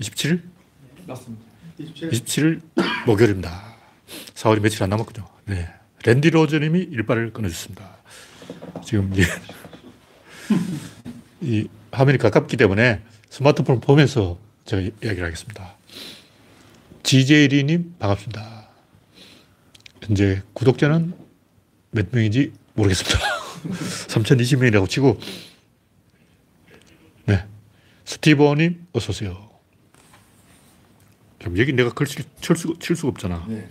27일? 맞습니다. 27일. 27일 목요일입니다. 4월이 며칠 안 남았군요. 네. 랜디 로저님이 일발을 끊어줬습니다. 지금 이제 이 화면이 가깝기 때문에 스마트폰을 보면서 제가 이야기를 하겠습니다. GJ리님 반갑습니다. 현재 구독자는 몇 명인지 모르겠습니다. 3020명이라고 치고 네. 스티버님 어서 오세요. 여기 내가 글 칠, 수, 칠 수가 없잖아. 네.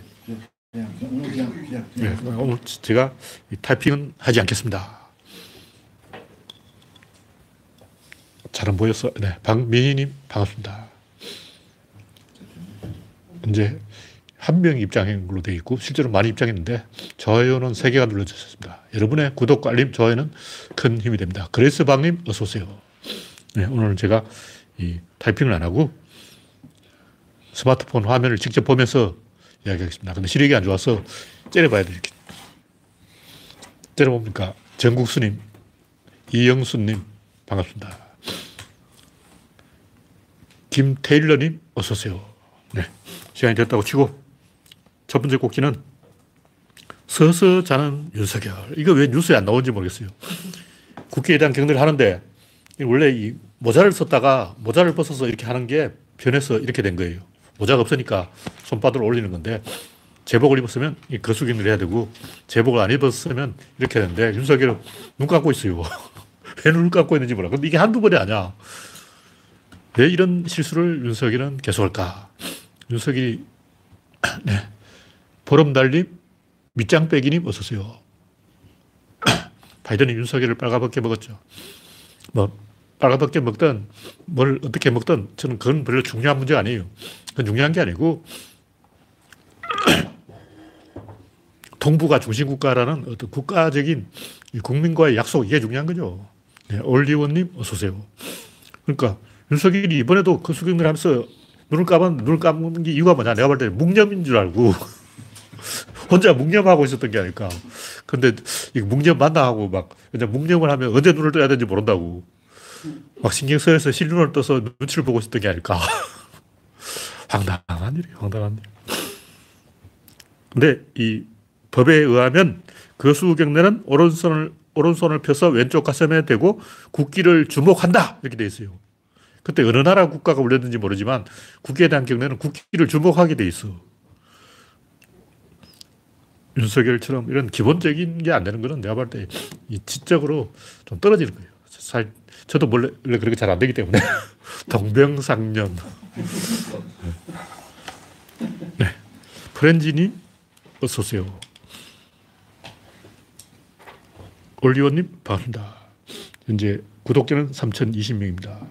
그냥, 오늘 그냥, 그냥, 네, 그냥. 오늘 제가 타이핑은 하지 않겠습니다. 잘안 보였어. 네, 박민희님 반갑습니다. 이제 한 명 입장한 걸로 되어 있고 실제로 많이 입장했는데 좋아요는 3개가 눌러주셨습니다. 여러분의 구독과 알림, 좋아요는 큰 힘이 됩니다. 그레이스 박님 어서 오세요. 네, 오늘 제가 이 타이핑을 안 하고 스마트폰 화면을 직접 보면서 이야기하겠습니다. 근데 시력이 안 좋아서 째려봐야 돼, 이렇게. 째려봅니까? 정국수님, 이영수님, 반갑습니다. 김테일러님, 어서오세요. 네. 시간이 됐다고 치고, 첫 번째 꼭지는 서서 자는 윤석열. 이거 왜 뉴스에 안 나오는지 모르겠어요. 국회에 대한 경례를 하는데, 원래 이 모자를 썼다가 모자를 벗어서 이렇게 하는 게 변해서 이렇게 된 거예요. 모자가 없으니까 손바닥을 올리는 건데, 제복을 입었으면 이 거수경을 해야 되고, 제복을 안 입었으면 이렇게 되는데, 윤석열은 눈 감고 있어요. 왜 눈을 감고 있는지 몰라. 근데 이게 한두 번이 아니야. 왜 이런 실수를 윤석열은 계속할까? 윤석열이, 네. 보름달님, 밑장빼기님, 어서오세요. 바이든이 윤석열을 빨가벗게 먹었죠. 뭐, 빨가벗게 먹든, 뭘 어떻게 먹든, 저는 그건 별로 중요한 문제가 아니에요. 그건 중요한 게 아니고, 동북아 중심국가라는 어떤 국가적인 국민과의 약속, 이게 중요한 거죠. 네, 올리원님, 어서 오세요. 그러니까, 윤석열이 이번에도 그 수경을 하면서 눈을 감은, 눈을 감은 게 이유가 뭐냐. 내가 볼때 묵념인 줄 알고. 혼자 묵념하고 있었던 게 아닐까. 근데 이 묵념 맞나 하고 막, 그냥 묵념을 하면 언제 눈을 떠야 되는지 모른다고. 막 신경 쓰여서 실눈을 떠서 눈치를 보고 있었던 게 아닐까. 황당한 일이에요, 황당한 일. 근데 이 법에 의하면 거수 경례는 오른손을, 오른손을 펴서 왼쪽 가슴에 대고 국기를 주목한다. 이렇게 돼 있어요. 그때 어느 나라 국가가 올렸는지 모르지만 국기에 대한 경례는 국기를 주목하게 돼 있어. 윤석열처럼 이런 기본적인 게 안 되는 거는 내가 볼때이 지적으로 좀 떨어지는 거예요. 살, 저도 원래, 원래 그렇게 잘 안 되기 때문에. 동병상련. 네. 프렌지님, 어서 오세요. 올리원님, 반갑습니다. 현재 구독자는 3,020명입니다.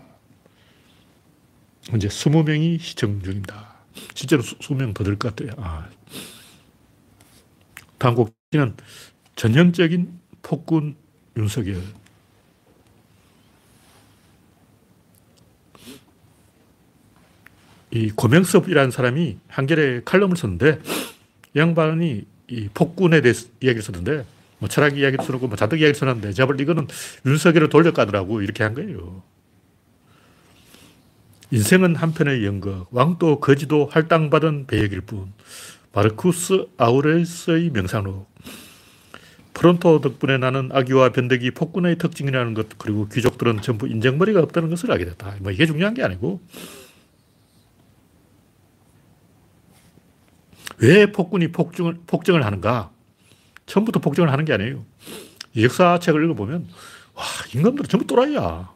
현재 20명이 시청 중입니다. 실제로 20명 더 될 것 같아요. 아. 다음 곡지는 전형적인 폭군 윤석열. 이 고명섭이라는 사람이 한겨레 칼럼을 썼는데 양반이 이 폭군에 대해서 이야기를 썼는데 뭐 철학 이야기도 쓰고 뭐 자덕 이야기를 썼는데 제가 볼 이거는 윤석열을 돌려가더라고 이렇게 한 거예요. 인생은 한편의 연극, 왕도 거지도 할당받은 배역일 뿐. 마르쿠스 아우레스의 명상록. 프론토 덕분에 나는 악귀와 변덕이 폭군의 특징이라는 것, 그리고 귀족들은 전부 인정머리가 없다는 것을 알게 됐다. 뭐 이게 중요한 게 아니고, 왜 폭군이 폭정을, 폭정을 하는가? 처음부터 폭정을 하는 게 아니에요. 역사책을 읽어보면, 와, 임금들은 전부 또라이야.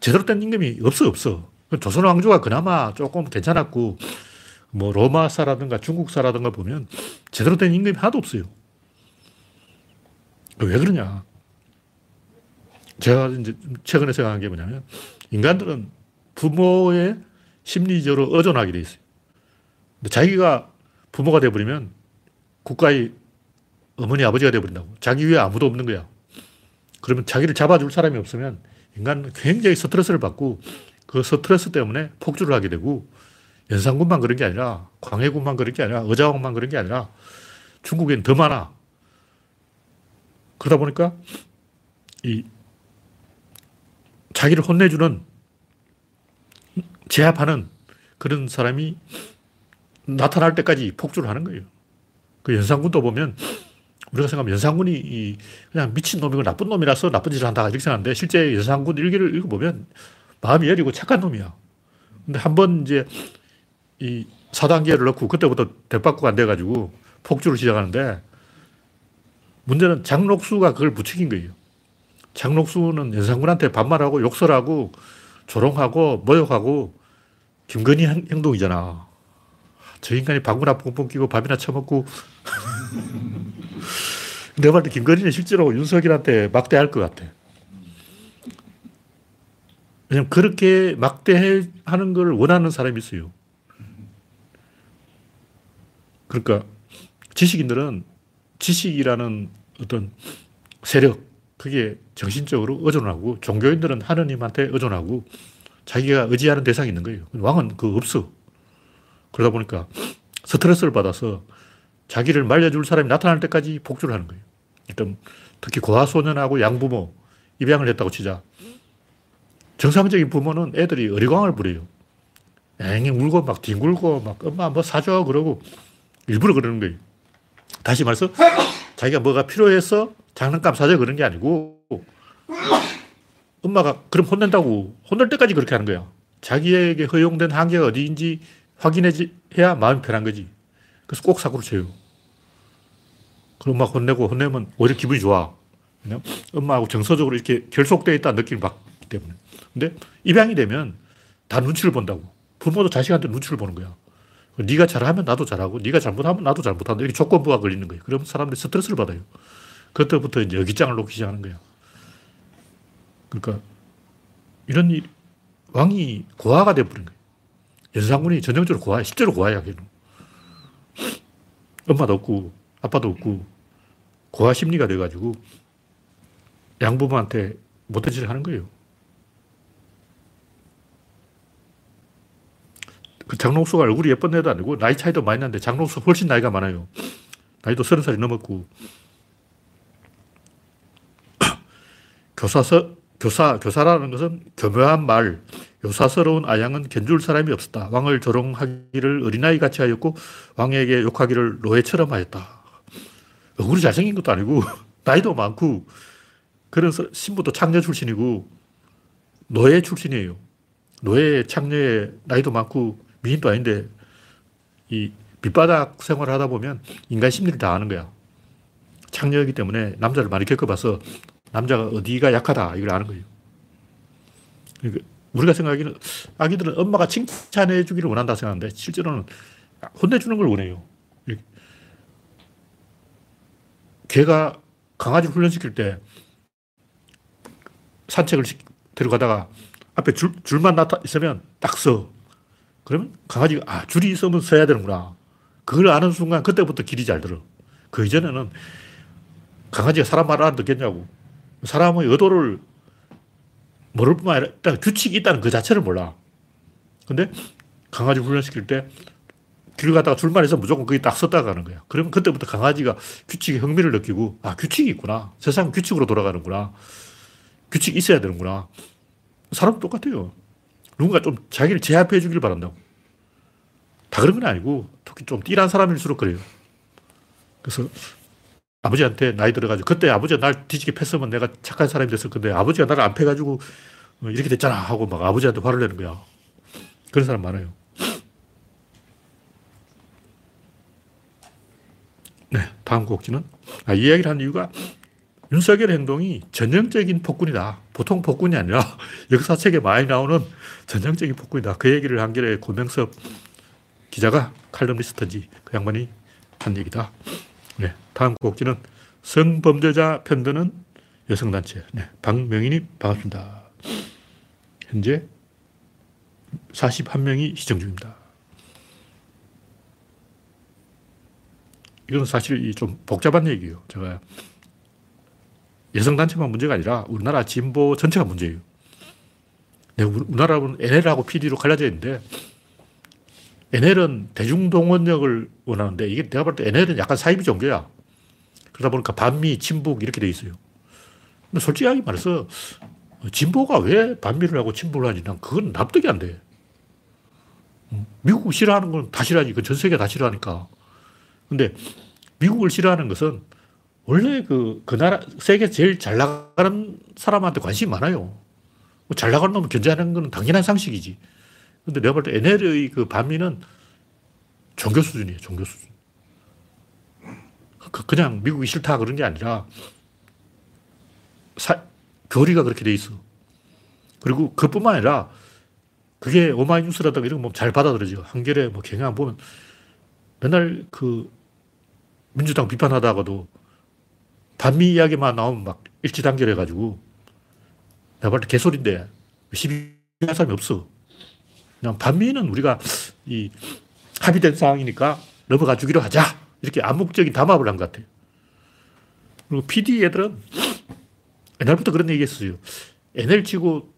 제대로 된 임금이 없어, 없어. 조선 왕조가 그나마 조금 괜찮았고, 뭐 로마사라든가 중국사라든가 보면 제대로 된 임금이 하나도 없어요. 왜 그러냐? 제가 이제 최근에 생각한 게 뭐냐면, 인간들은 부모의 심리적으로 의존하게 돼 있어요. 자기가 부모가 돼버리면 국가의 어머니, 아버지가 돼버린다고. 자기 위에 아무도 없는 거야. 그러면 자기를 잡아줄 사람이 없으면 인간은 굉장히 스트레스를 받고 그 스트레스 때문에 폭주를 하게 되고 연산군만 그런 게 아니라 광해군만 그런 게 아니라 의자왕만 그런 게 아니라 중국엔 더 많아. 그러다 보니까 이 자기를 혼내주는 제압하는 그런 사람이 나타날 때까지 폭주를 하는 거예요. 그 연산군도 보면 우리가 생각하면 연산군이 그냥 미친 놈이고 나쁜 놈이라서 나쁜 짓을 한다 이렇게 생각하는데 실제 연산군 일기를 읽어보면 마음이 여리고 착한 놈이야. 근데 한 번 이제 이 4단계를 넣고 그때부터 대박구가 안 돼가지고 폭주를 시작하는데 문제는 장록수가 그걸 부추긴 거예요. 장록수는 연산군한테 반말하고 욕설하고 조롱하고 모욕하고 김건희 행동이잖아. 저 인간이 방구나 뽕뽕 끼고 밥이나 처먹고 내가 볼때 김건희는 실제로 윤석열한테 막대할 것 같아. 왜냐면 그렇게 막대하는 걸 원하는 사람이 있어요. 그러니까 지식인들은 지식이라는 어떤 세력, 그게 정신적으로 의존하고 종교인들은 하느님한테 의존하고 자기가 의지하는 대상이 있는 거예요. 왕은 그거 없어. 그러다 보니까 스트레스를 받아서 자기를 말려줄 사람이 나타날 때까지 복주를 하는 거예요. 일단 특히 고아소년하고 양부모 입양을 했다고 치자. 정상적인 부모는 애들이 어리광을 부려요. 앵앵 울고 막 뒹굴고 막 엄마 뭐 사줘 그러고 일부러 그러는 거예요. 다시 말해서 자기가 뭐가 필요해서 장난감 사줘 그런 게 아니고 엄마가 그럼 혼낸다고 혼낼 때까지 그렇게 하는 거야. 자기에게 허용된 한계가 어디인지 확인해야 마음이 편한 거지. 그래서 꼭 사고를 쳐요. 그럼 막 혼내고 혼내면 오히려 기분이 좋아. 엄마하고 정서적으로 이렇게 결속되어 있다는 느낌을 받기 때문에. 근데 입양이 되면 다 눈치를 본다고. 부모도 자식한테 눈치를 보는 거야. 네가 잘하면 나도 잘하고, 네가 잘못하면 나도 잘못한다. 이렇게 조건부가 걸리는 거예요. 그러면 사람들이 스트레스를 받아요. 그때부터 이제 여기장을 놓기 시작하는 거야. 그러니까 이런 일, 왕이 고아가 돼버린 거예요. 연산군이 전형적으로 고아야, 실제로 고아야, 걔는. 엄마도 없고, 아빠도 없고, 고아 심리가 돼가지고 양부모한테 못된 짓을 하는 거예요. 그 장롱수가 얼굴이 예쁜 애도 아니고 나이 차이도 많이 나는데 장롱수 훨씬 나이가 많아요. 나이도 서른 살이 넘었고. 교사서, 교사, 교사라는 것은 교묘한 말, 요사스러운 아양은 견줄 사람이 없었다. 왕을 조롱하기를 어린아이 같이 하였고 왕에게 욕하기를 노예처럼 하였다. 얼굴이 잘생긴 것도 아니고 나이도 많고 그런 신부도 창녀 출신이고 노예 출신이에요. 노예 창녀에 나이도 많고 미인도 아닌데 이 밑바닥 생활을 하다 보면 인간 심리를 다 아는 거야. 창녀이기 때문에 남자를 많이 겪어봐서 남자가 어디가 약하다 이걸 아는 거예요. 그러니까 우리가 생각하기는 아기들은 엄마가 칭찬해 주기를 원한다 생각하는데 실제로는 혼내주는 걸 원해요. 개가 강아지 훈련시킬 때 산책을 데려가다가 앞에 줄, 줄만 나타 있으면 딱 서. 그러면 강아지가, 아, 줄이 있으면 서야 되는구나. 그걸 아는 순간 그때부터 길이 잘 들어. 그 이전에는 강아지가 사람 말 알아듣겠냐고. 사람의 의도를 모를 뿐만 아니라 일단 규칙이 있다는 그 자체를 몰라. 근데 강아지 훈련시킬 때 길 가다가 줄만 있으면 무조건 거기 딱 섰다 가는 거야. 그러면 그때부터 강아지가 규칙에 흥미를 느끼고, 아, 규칙이 있구나. 세상은 규칙으로 돌아가는구나. 규칙이 있어야 되는구나. 사람도 똑같아요. 누군가 좀 자기를 제압해 주길 바란다고. 다 그런 건 아니고, 특히 좀 띠란 사람일수록 그래요. 그래서 아버지한테 나이 들어가지고, 그때 아버지가 날 뒤지게 팼으면 내가 착한 사람이 됐을 건데, 아버지가 나를 안 패가지고, 어, 이렇게 됐잖아. 하고 막 아버지한테 화를 내는 거야. 그런 사람 많아요. 네, 다음 곡지는 아, 이 이야기를 한 이유가 윤석열 행동이 전형적인 폭군이다. 보통 폭군이 아니라 역사책에 많이 나오는 전형적인 폭군이다. 그 얘기를 한겨레 고명섭 기자가 칼럼니스트인지 그 양반이 한 얘기다. 네, 다음 곡지는 성범죄자 편드는 여성단체. 네, 박명인이 반갑습니다. 현재 41명이 시청 중입니다. 이건 사실 좀 복잡한 얘기예요. 제가 여성단체만 문제가 아니라 우리나라 진보 전체가 문제예요. 네, 우리나라는 NL하고 PD로 갈라져 있는데 NL은 대중동원력을 원하는데 이게 내가 볼 때 NL은 약간 사이비 종교야. 그러다 보니까 반미, 친북 이렇게 돼 있어요. 근데 솔직하게 말해서 진보가 왜 반미를 하고 친북을 하지? 난 그건 납득이 안 돼. 미국 싫어하는 건 다 싫어하지. 그 전 세계 다 싫어하니까. 근데 미국을 싫어하는 것은 원래 그, 그 나라, 세계 제일 잘 나가는 사람한테 관심이 많아요. 뭐잘 나가는 놈을 견제하는 건 당연한 상식이지. 근데 내가 볼 때 NL의 그 반미는 종교 수준이에요, 종교 수준. 그- 그냥 미국이 싫다 그런 게 아니라 사, 교리가 그렇게 돼 있어. 그리고 그뿐만 아니라 그게 오마이뉴스라든가 이런 거잘 받아들여져. 한겨레 뭐 경향 보면 맨날 그 민주당 비판하다가도 반미 이야기만 나오면 막 일치단결 해가지고 내가 볼 때 개소리인데 시비할 사람이 없어. 그냥 반미는 우리가 이 합의된 사항이니까 넘어가 주기로 하자. 이렇게 암묵적인 담합을 한 것 같아요. 그리고 PD 애들은 옛날부터 그런 얘기 했어요. NL 치고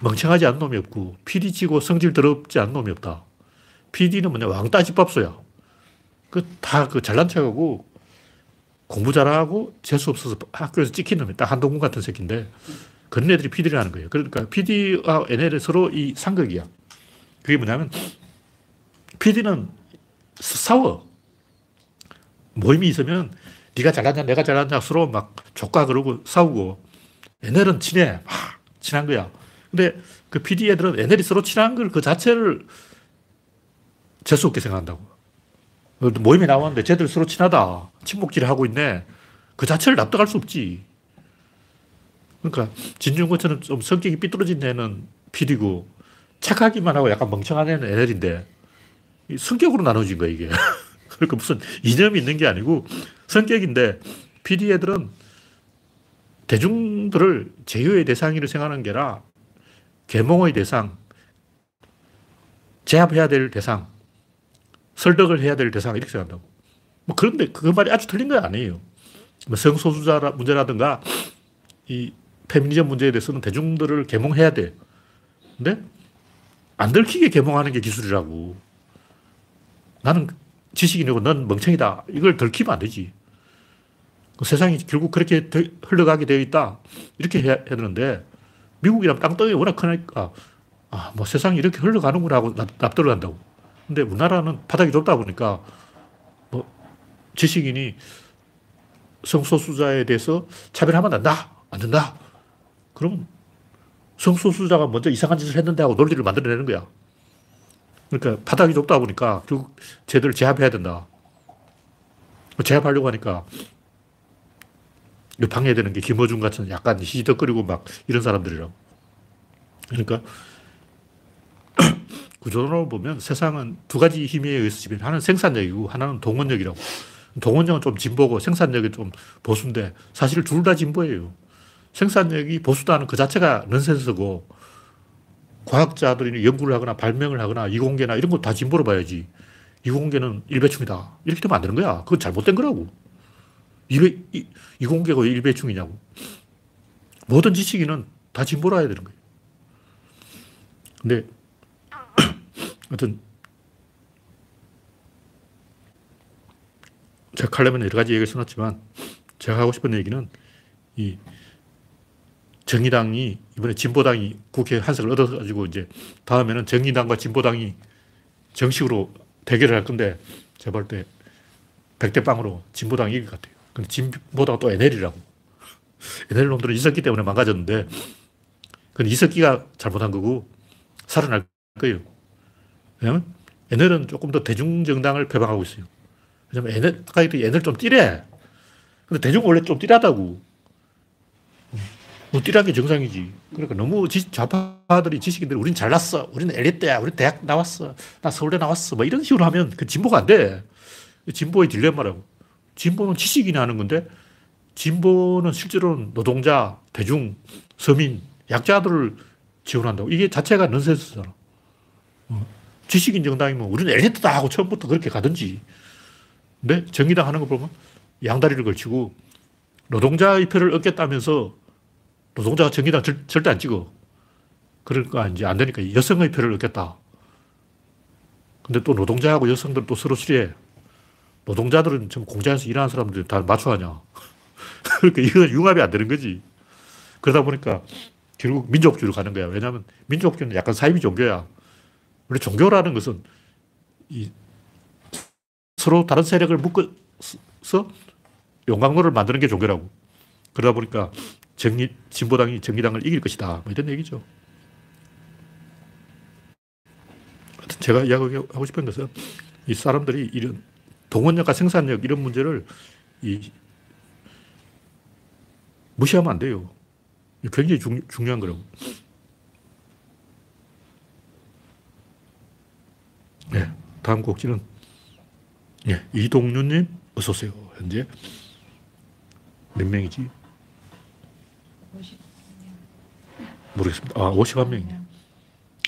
멍청하지 않은 놈이 없고 PD 치고 성질 더럽지 않은 놈이 없다. PD는 뭐냐 왕따 집밥소야. 그 다 그 잘난 척하고 공부 잘하고 재수 없어서 학교에서 찍힌 놈이 딱 한동훈 같은 새끼인데 그런 애들이 PD라는 거예요. 그러니까 PD와 NL은 서로 이 상극이야. 그게 뭐냐면 PD는 싸워. 모임이 있으면 네가 잘났냐 내가 잘났냐 서로 막 족가 그러고 싸우고 NL은 친해. 막 친한 거야. 근데 그 PD 애들은 NL이 서로 친한 걸 그 자체를 재수 없게 생각한다고. 모임에 나왔는데 쟤들 서로 친하다. 친목질 하고 있네. 그 자체를 납득할 수 없지. 그러니까 진중권처럼 좀 성격이 삐뚤어진 애는 PD고 착하기만 하고 약간 멍청한 애는 NL인데 성격으로 나눠진 거야, 이게. 그러니까 무슨 이념이 있는 게 아니고 성격인데 PD 애들은 대중들을 제휴의 대상으로 생각하는 게 아니라 계몽의 대상, 제압해야 될 대상, 설득을 해야 될 대상 이렇게 생각한다고. 뭐 그런데 그 말이 아주 틀린 거 아니에요. 뭐 성소수자 문제라든가 이 페미니즘 문제에 대해서는 대중들을 계몽해야 돼. 근데 안 들키게 계몽하는 게 기술이라고. 나는 지식인이고 넌 멍청이다. 이걸 들키면 안 되지. 그 세상이 결국 그렇게 흘러가게 되어 있다. 이렇게 해야 되는데 미국이랑 땅덩이 워낙 크니까 아, 뭐 세상이 이렇게 흘러가는구나 하고 납득을 한다고. 근데 우리나라는 바닥이 좁다 보니까 뭐 지식인이 성소수자에 대해서 차별하면 안 된다. 안 된다. 그럼 성소수자가 먼저 이상한 짓을 했는데 하고 논리를 만들어내는 거야. 그러니까 바닥이 좁다 보니까 결국 쟤들을 제압해야 된다. 제압하려고 하니까 방해되는 게 김어준 같은 약간 희덕거리고 막 이런 사람들이라고. 그러니까 구조론을 보면 세상은 두 가지 힘에 의해서 지배 하나는 생산력이고 하나는 동원력이라고. 동원력은 좀 진보고 생산력이 좀 보수인데 사실 둘 다 진보예요. 생산력이 보수다는 그 자체가 넌센스고 과학자들이 연구를 하거나 발명을 하거나 이공계나 이런 거 다 진보로 봐야지. 이공계는 일배충이다. 이렇게 되면 안 되는 거야. 그건 잘못된 거라고. 일배, 이, 이공계가 왜 일배충이냐고. 모든 지식인은 다 진보로 해야 되는 거예요. 근데, 하여튼, 제가 칼럼에 여러 가지 얘기를 써놨지만, 제가 하고 싶은 얘기는, 이, 정의당이, 이번에 진보당이 국회 한석을 얻어가지고, 이제, 다음에는 정의당과 진보당이 정식으로 대결을 할 건데, 제가 볼 때, 백대빵으로 진보당이 이길 것 같아요. 근데 진보당은 또 NL이라고. NL 놈들은 이석기 때문에 망가졌는데, 그건 이석기가 잘못한 거고, 살아날 거예요. 왜냐면 NL은 조금 더 대중정당을 표방하고 있어요. 왜냐면 NL, 아까 얘기했 NL 좀 띠래. 근데 대중은 원래 좀 띠라다고. 뭐 띠란 게 정상이지. 그러니까 너무 지, 좌파들이 지식인들이 우린 잘났어. 우리는 엘리트야. 우리 대학 나왔어. 나 서울대 나왔어. 뭐 이런 식으로 하면 그 진보가 안 돼. 진보의 딜레마라고. 진보는 지식인이 하는 건데 진보는 실제로는 노동자, 대중, 서민, 약자들을 지원한다고. 이게 자체가 넌센스잖아. 어. 지식인 정당이면 우리는 엘리트다 하고 처음부터 그렇게 가든지. 근데 정의당 하는 거 보면 양다리를 걸치고 노동자의 표를 얻겠다면서 노동자가 정의당 절, 절대 안 찍어. 그러니까 이제 안 되니까 여성의 표를 얻겠다. 근데 또 노동자하고 여성들 또 서로 싫어해. 노동자들은 지금 공장에서 일하는 사람들 다 마초하냐. 그러니까 이건 융합이 안 되는 거지. 그러다 보니까 결국 민족주의로 가는 거야. 왜냐하면 민족주의는 약간 사이비 종교야. 원래 종교라는 것은 이 서로 다른 세력을 묶어서 용광로를 만드는 게 종교라고. 그러다 보니까 정리, 진보당이 정의당을 이길 것이다. 뭐 이런 얘기죠. 제가 이야기하고 싶은 것은 이 사람들이 이런 동원력과 생산력 이런 문제를 이 무시하면 안 돼요. 굉장히 중, 중요한 거라고. 네, 다음 곡지는 예, 이동윤님 어서 오세요. 현재 몇 명이지? 모르겠습니다. 아, 51명이네.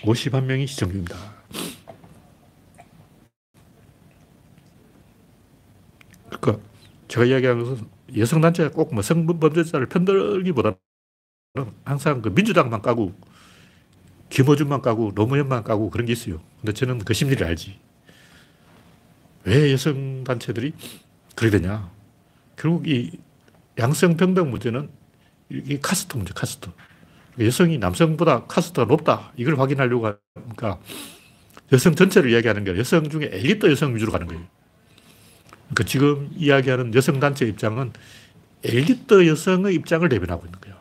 51명이 시청 중입니다. 그러니까 제가 이야기하는 것은 여성단체가 꼭 뭐 성범죄자를 편들기보다는 항상 그 민주당만 까고 김어준만 까고 노무현만 까고 그런 게 있어요. 근데 저는 그 심리를 알지. 왜 여성단체들이 그렇게 되냐. 결국 이 양성평등 문제는 이 카스트 문제, 카스트. 여성이 남성보다 카스트가 높다. 이걸 확인하려고 하니까 여성 전체를 이야기하는 게 아니라 여성 중에 엘리트 여성 위주로 가는 거예요. 그러니까 지금 이야기하는 여성단체 입장은 엘리트 여성의 입장을 대변하고 있는 거예요.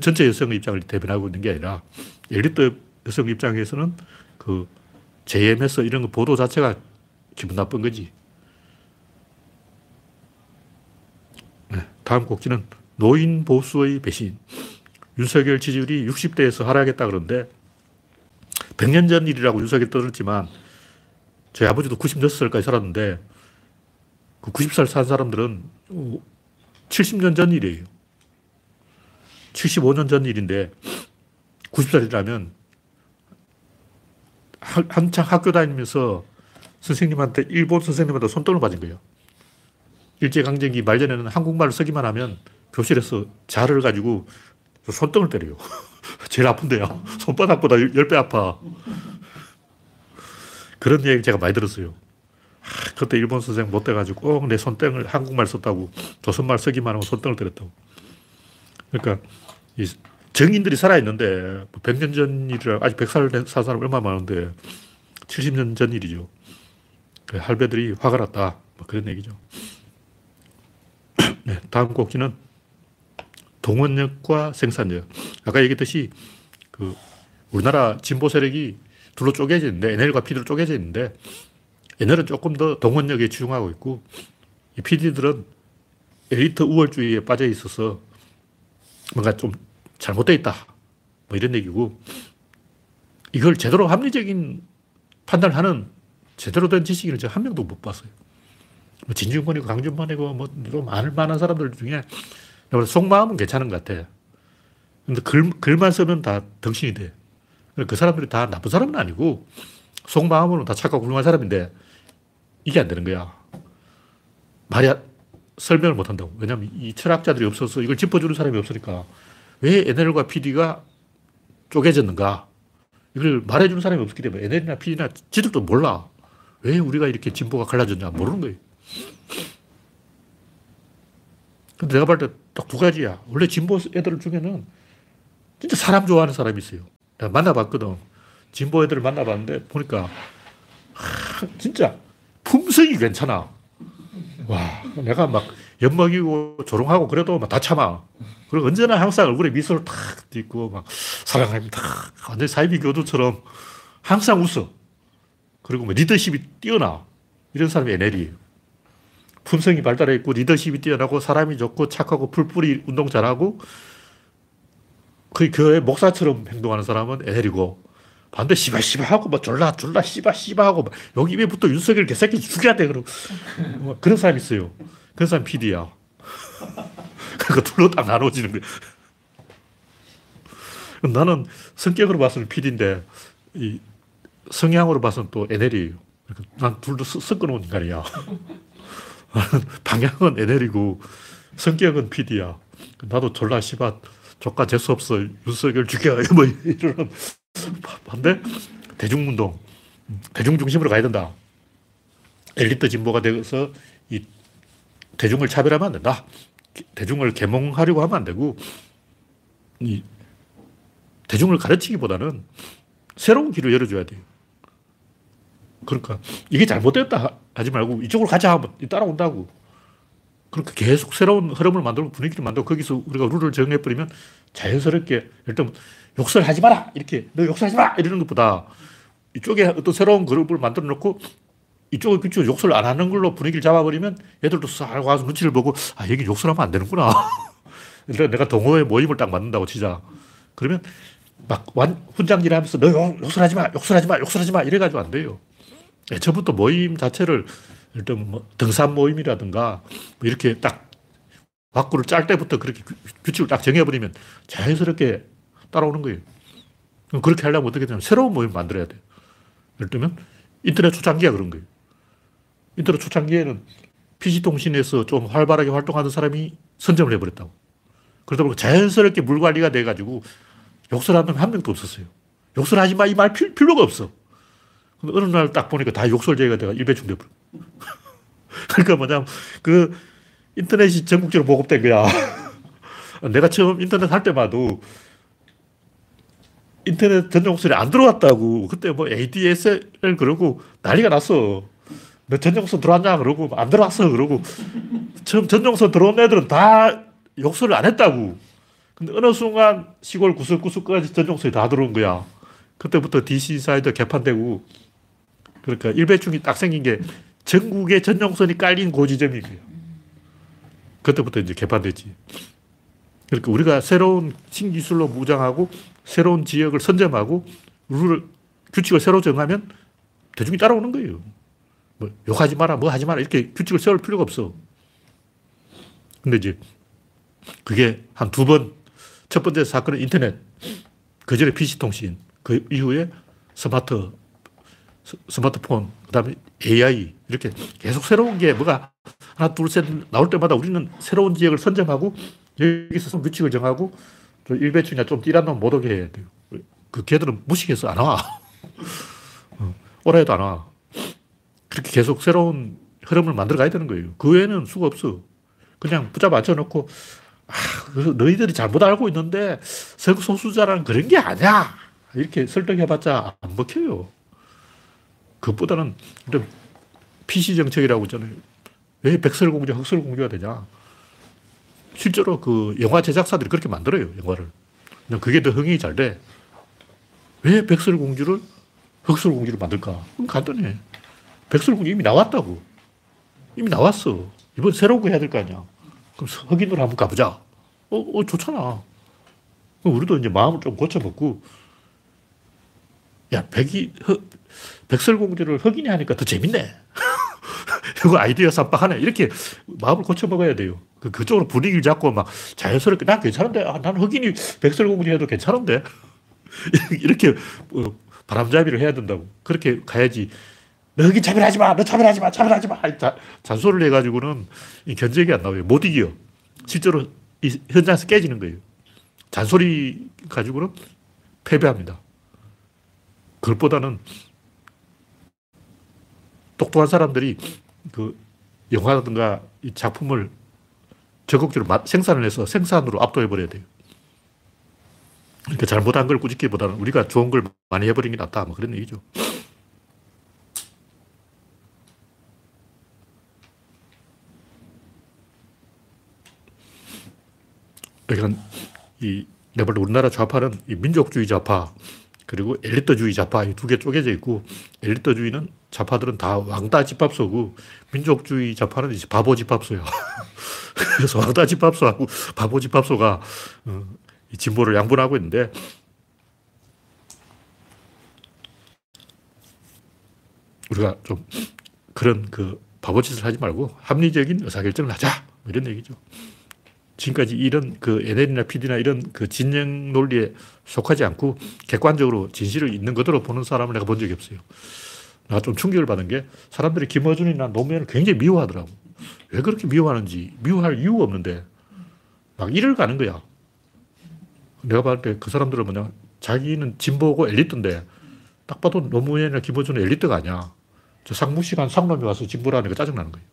전체 여성의 입장을 대변하고 있는 게 아니라 엘리트 여성 입장에서는 그 JMS 이런 거 보도 자체가 기분 나쁜 거지. 네, 다음 곡지는 노인 보수의 배신. 윤석열 지지율이 60대에서 하락했다 그러는데 100년 전 일이라고 윤석열 떠들었지만 저희 아버지도 96살까지 살았는데 그 90살 산 사람들은 70년 전 일이에요. 75년 전 일인데 90살이라면 한창 학교 다니면서 선생님한테 일본 선생님한테 손등을 맞은 거예요. 일제강점기 말전에는 한국말을 쓰기만 하면 교실에서 자를 가지고 손등을 때려요. 제일 아픈데요. 손바닥보다 10배 아파. 그런 얘기 제가 많이 들었어요. 아, 그때 일본 선생 못 돼가지고 꼭 내 손등을 한국말 썼다고 조선말 쓰기만 하고 손등을 때렸다고. 그러니까 이 정인들이 살아있는데 100년 뭐전 일이라 아직 100살 산 사람 얼마 많은데 70년 전 일이죠. 그 할배들이 화가 났다. 뭐 그런 얘기죠. 네, 다음 곡지는 동원력과 생산력. 아까 얘기했듯이 그 우리나라 진보 세력이 둘로 쪼개져 있는데 NL과 PD로 쪼개져 있는데 NL은 조금 더 동원력에 집중하고 있고 이 PD들은 엘리트 우월주의에 빠져 있어서 뭔가 좀 잘못되어 있다. 뭐 이런 얘기고 이걸 제대로 합리적인 판단을 하는 제대로 된 지식인을 제가 한 명도 못 봤어요. 뭐 진중권이고 강준만이고 뭐 많을 만한 사람들 중에 속마음은 괜찮은 것 같아. 근데 글, 글만 쓰면 다 덩신이 돼. 그 사람들이 다 나쁜 사람은 아니고 속마음으로 다 착하고 훌륭한 사람인데 이게 안 되는 거야. 말이 설명을 못 한다고. 왜냐면 이 철학자들이 없어서 이걸 짚어주는 사람이 없으니까 왜 NL과 PD가 쪼개졌는가? 이걸 말해주는 사람이 없기 때문에 NL이나 PD나 지들도 몰라. 왜 우리가 이렇게 진보가 갈라졌냐 모르는 거예요. 근데 내가 볼 때 딱 두 가지야. 원래 진보 애들 중에는 진짜 사람 좋아하는 사람이 있어요. 내가 만나봤거든. 진보 애들을 만나봤는데 보니까 하, 진짜 품성이 괜찮아. 와, 내가 막 엿먹이고 조롱하고 그래도 막 다 참아. 그리고 언제나 항상 얼굴에 미소를 탁 띄고 막 사랑합니다. 완전 사이비 교두처럼 항상 웃어. 그리고 뭐 리더십이 뛰어나. 이런 사람이 NL이에요. 품성이 발달해 있고 리더십이 뛰어나고 사람이 좋고 착하고 풀뿌리 운동 잘하고 그 교회 목사처럼 행동하는 사람은 NL이고 반대 씨바씨바하고 뭐 졸라 졸라 씨바씨바하고 여기 입에 붙어 윤석열 개새끼 죽여야 돼뭐 그런 사람이 있어요. 그런 사람 PD야. 그러니까 둘로 딱 나눠지는 거야. 나는 성격으로 봐서는 PD인데 이 성향으로 봐서는 또 NL이에요. 그러니까 난 둘도 섞어놓은 인간이야. 방향은 NL이고 성격은 PD야. 나도 졸라 씨바 조카 재수 없어 윤석열 죽여 뭐 이러는 반대 대중운동 대중 중심으로 가야 된다. 엘리트 진보가 되어서 이 대중을 차별하면 안 된다. 대중을 계몽하려고 하면 안 되고 이 대중을 가르치기보다는 새로운 길을 열어줘야 돼요. 그러니까 이게 잘못됐다 하지 말고 이쪽으로 가자 하면 따라온다고. 그러니까 계속 새로운 흐름을 만들고 분위기를 만들고 거기서 우리가 룰을 정해버리면 자연스럽게 일단 욕설 하지 마라! 이렇게 너 욕설하지 마! 이러는 것보다 이쪽에 어떤 새로운 그룹을 만들어 놓고 이쪽에 그쪽 욕설 안 하는 걸로 분위기를 잡아버리면 애들도 싹 와서 눈치를 보고 아, 여기 욕설하면 안 되는구나. 그러니까 내가 동호회 모임을 딱 만든다고 치자. 그러면 막 완, 훈장질 하면서 너 욕설하지 마, 욕설하지 마, 욕설하지 마 이래가지고 안 돼요. 처음부터 모임 자체를 일단 뭐 등산 모임이라든가 뭐 이렇게 딱枠를 짤 때부터 그렇게 규칙을 딱 정해버리면 자연스럽게 따라오는 거예요. 그렇게 하려면 어떻게 되냐면 새로운 모임 만들어야 돼요. 예를 들면 인터넷 초창기가 그런 거예요. 인터넷 초창기에는 PC통신에서 좀 활발하게 활동하는 사람이 선점을 해버렸다고. 그러다 보니까 자연스럽게 물 관리가 돼가지고 욕설하는 한 명도 없었어요. 욕설하지 마, 이 말 필요가 없어. 어느 날 딱 보니까 다 욕설제가 돼가 일배충 돼버려. 그러니까 뭐냐면 그 인터넷이 전국적으로 보급된 거야. 내가 처음 인터넷 할 때마도 인터넷 전용 소리 안 들어왔다고. 그때 뭐 ADSL 그러고 난리가 났어. 너 전용선 들어왔냐? 그러고 안 들어왔어. 그러고 처음 전용선 들어온 애들은 다 욕설을 안 했다고. 근데 어느 순간 시골 구석구석까지 전용선이 다 들어온 거야. 그때부터 DC 사이드 개판되고 그러니까 일베충이 딱 생긴 게 전국에 전용선이 깔린 그 지점인 거예요. 그때부터 이제 개판됐지. 그러니까 우리가 새로운 신기술로 무장하고 새로운 지역을 선점하고 룰을, 규칙을 새로 정하면 대중이 따라오는 거예요. 뭐 욕하지 마라, 뭐 하지 마라 이렇게 규칙을 세울 필요가 없어. 근데 이제 그게 한 두 번, 첫 번째 사건은 인터넷, 그 전에 PC통신, 그 이후에 스마트, 스마트폰, 그 다음에 AI, 이렇게 계속 새로운 게 뭐가 하나, 둘, 셋 나올 때마다 우리는 새로운 지역을 선점하고 여기서 규칙을 정하고 일배충이나 좀 띠란 놈 못 오게 해야 돼요. 그 걔들은 무식해서 안 와. 어, 오라 해도 안 와. 그렇게 계속 새로운 흐름을 만들어 가야 되는 거예요. 그 외에는 수가 없어. 그냥 붙잡아 앉혀놓고, 아, 너희들이 잘못 알고 있는데 성소수자라는 그런 게 아니야. 이렇게 설득해봤자 안 먹혀요. 그것보다는 PC 정책이라고 있잖아요. 왜 백설공주, 흑설공주가 되냐. 실제로 그 영화 제작사들이 그렇게 만들어요, 영화를. 그게 더 흥이 잘 돼. 왜 백설공주를 흑설공주를 만들까? 그건 간단해. 백설공주 이미 나왔다고. 이미 나왔어. 이번 새로운 거 해야 될 거 아니야. 그럼 흑인으로 한번 가보자. 어, 어, 좋잖아. 우리도 이제 마음을 좀 고쳐먹고, 야, 백이, 흑, 백설공주를 흑인이 하니까 더 재밌네. 이거 아이디어 쌈박하네. 이렇게 마음을 고쳐먹어야 돼요. 그, 그쪽으로 분위기를 잡고 막 자연스럽게 난 괜찮은데, 아, 난 흑인이 백설공주 해도 괜찮은데. 이렇게 뭐 바람잡이를 해야 된다고. 그렇게 가야지. 너 흑인 차별하지 마! 너 차별하지 마! 차별하지 마! 자, 잔소리를 해가지고는 견적이 안 나와요. 못 이겨. 실제로 이 현장에서 깨지는 거예요. 잔소리 가지고는 패배합니다. 그것보다는 똑똑한 사람들이 그 영화라든가 이 작품을 적극적으로 생산을 해서 생산으로 압도해버려야 돼요. 그러니까 잘못한 걸 꾸짖기보다는 우리가 좋은 걸 많이 해버린 게 낫다. 뭐 그런 얘기죠. 그러니까 이볼 우리나라 좌파는 이 민족주의 좌파 그리고 엘리트주의 좌파 이 두 개 쪼개져 있고 엘리트주의는 좌파들은 다 왕따 집합소고 민족주의 좌파는 이제 바보 집합소야. 그래서 왕따 집합소하고 바보 집합소가 어, 진보를 양분하고 있는데 우리가 좀 그런 그 바보짓을 하지 말고 합리적인 의사결정을 하자. 뭐 이런 얘기죠. 지금까지 이런 그 NL이나 PD나 이런 그 진영 논리에 속하지 않고 객관적으로 진실을 있는 그대로 보는 사람을 내가 본 적이 없어요. 내가 좀 충격을 받은 게 사람들이 김어준이나 노무현을 굉장히 미워하더라고. 왜 그렇게 미워하는지 미워할 이유가 없는데 막 이를 가는 거야. 내가 봤을 때 그 사람들은 뭐냐 자기는 진보고 엘리트인데 딱 봐도 노무현이나 김어준은 엘리트가 아니야. 저 상무시간 상놈이 와서 진보라니까 짜증나는 거예요.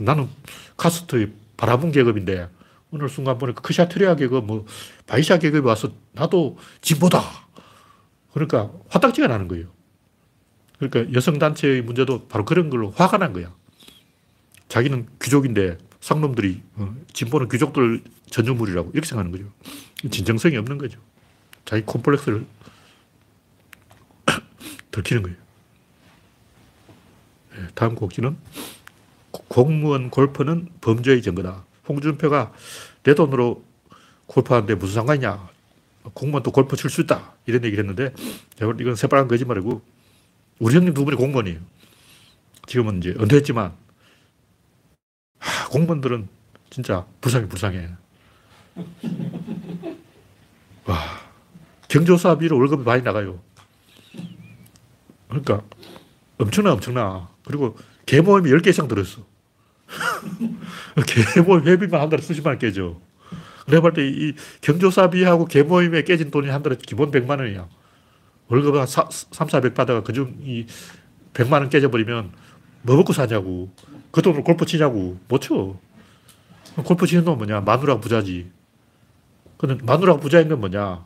나는 카스트의 바라본 계급인데 어느 순간 보니까 크샤트리아 계급, 뭐 바이샤 계급이 와서 나도 진보다. 그러니까 화딱지가 나는 거예요. 그러니까 여성단체의 문제도 바로 그런 걸로 화가 난 거야. 자기는 귀족인데 상놈들이, 어, 진보는 귀족들 전유물이라고 이렇게 생각하는 거죠. 진정성이 없는 거죠. 자기 콤플렉스를 들키는 거예요. 네, 다음 꼭지는 공무원 골프는 범죄의 증거다. 홍준표가 내 돈으로 골프하는데 무슨 상관이냐. 공무원도 골프 칠 수 있다. 이런 얘기를 했는데, 이건 새빨간 거짓말이고, 우리 형님 두 분이 공무원이에요. 지금은 이제 은퇴했지만, 하, 공무원들은 진짜 불쌍해, 불쌍해. 와, 경조사비로 월급이 많이 나가요. 그러니까 엄청나, 엄청나. 그리고 개모임이 10개 이상 들었어. 개모임 회비만 한 달에 수십만 원 깨져. 내가 볼때이 경조사비하고 개모임에 깨진 돈이 한 달에 기본 100만 원이야. 월급 한 3, 400 받아가 그중 이 100만 원 깨져버리면 뭐 먹고 사냐고. 그 돈으로 골프 치냐고. 못 쳐. 골프 치는 놈 뭐냐. 마누라 부자지. 근데 마누라 부자인 건 뭐냐.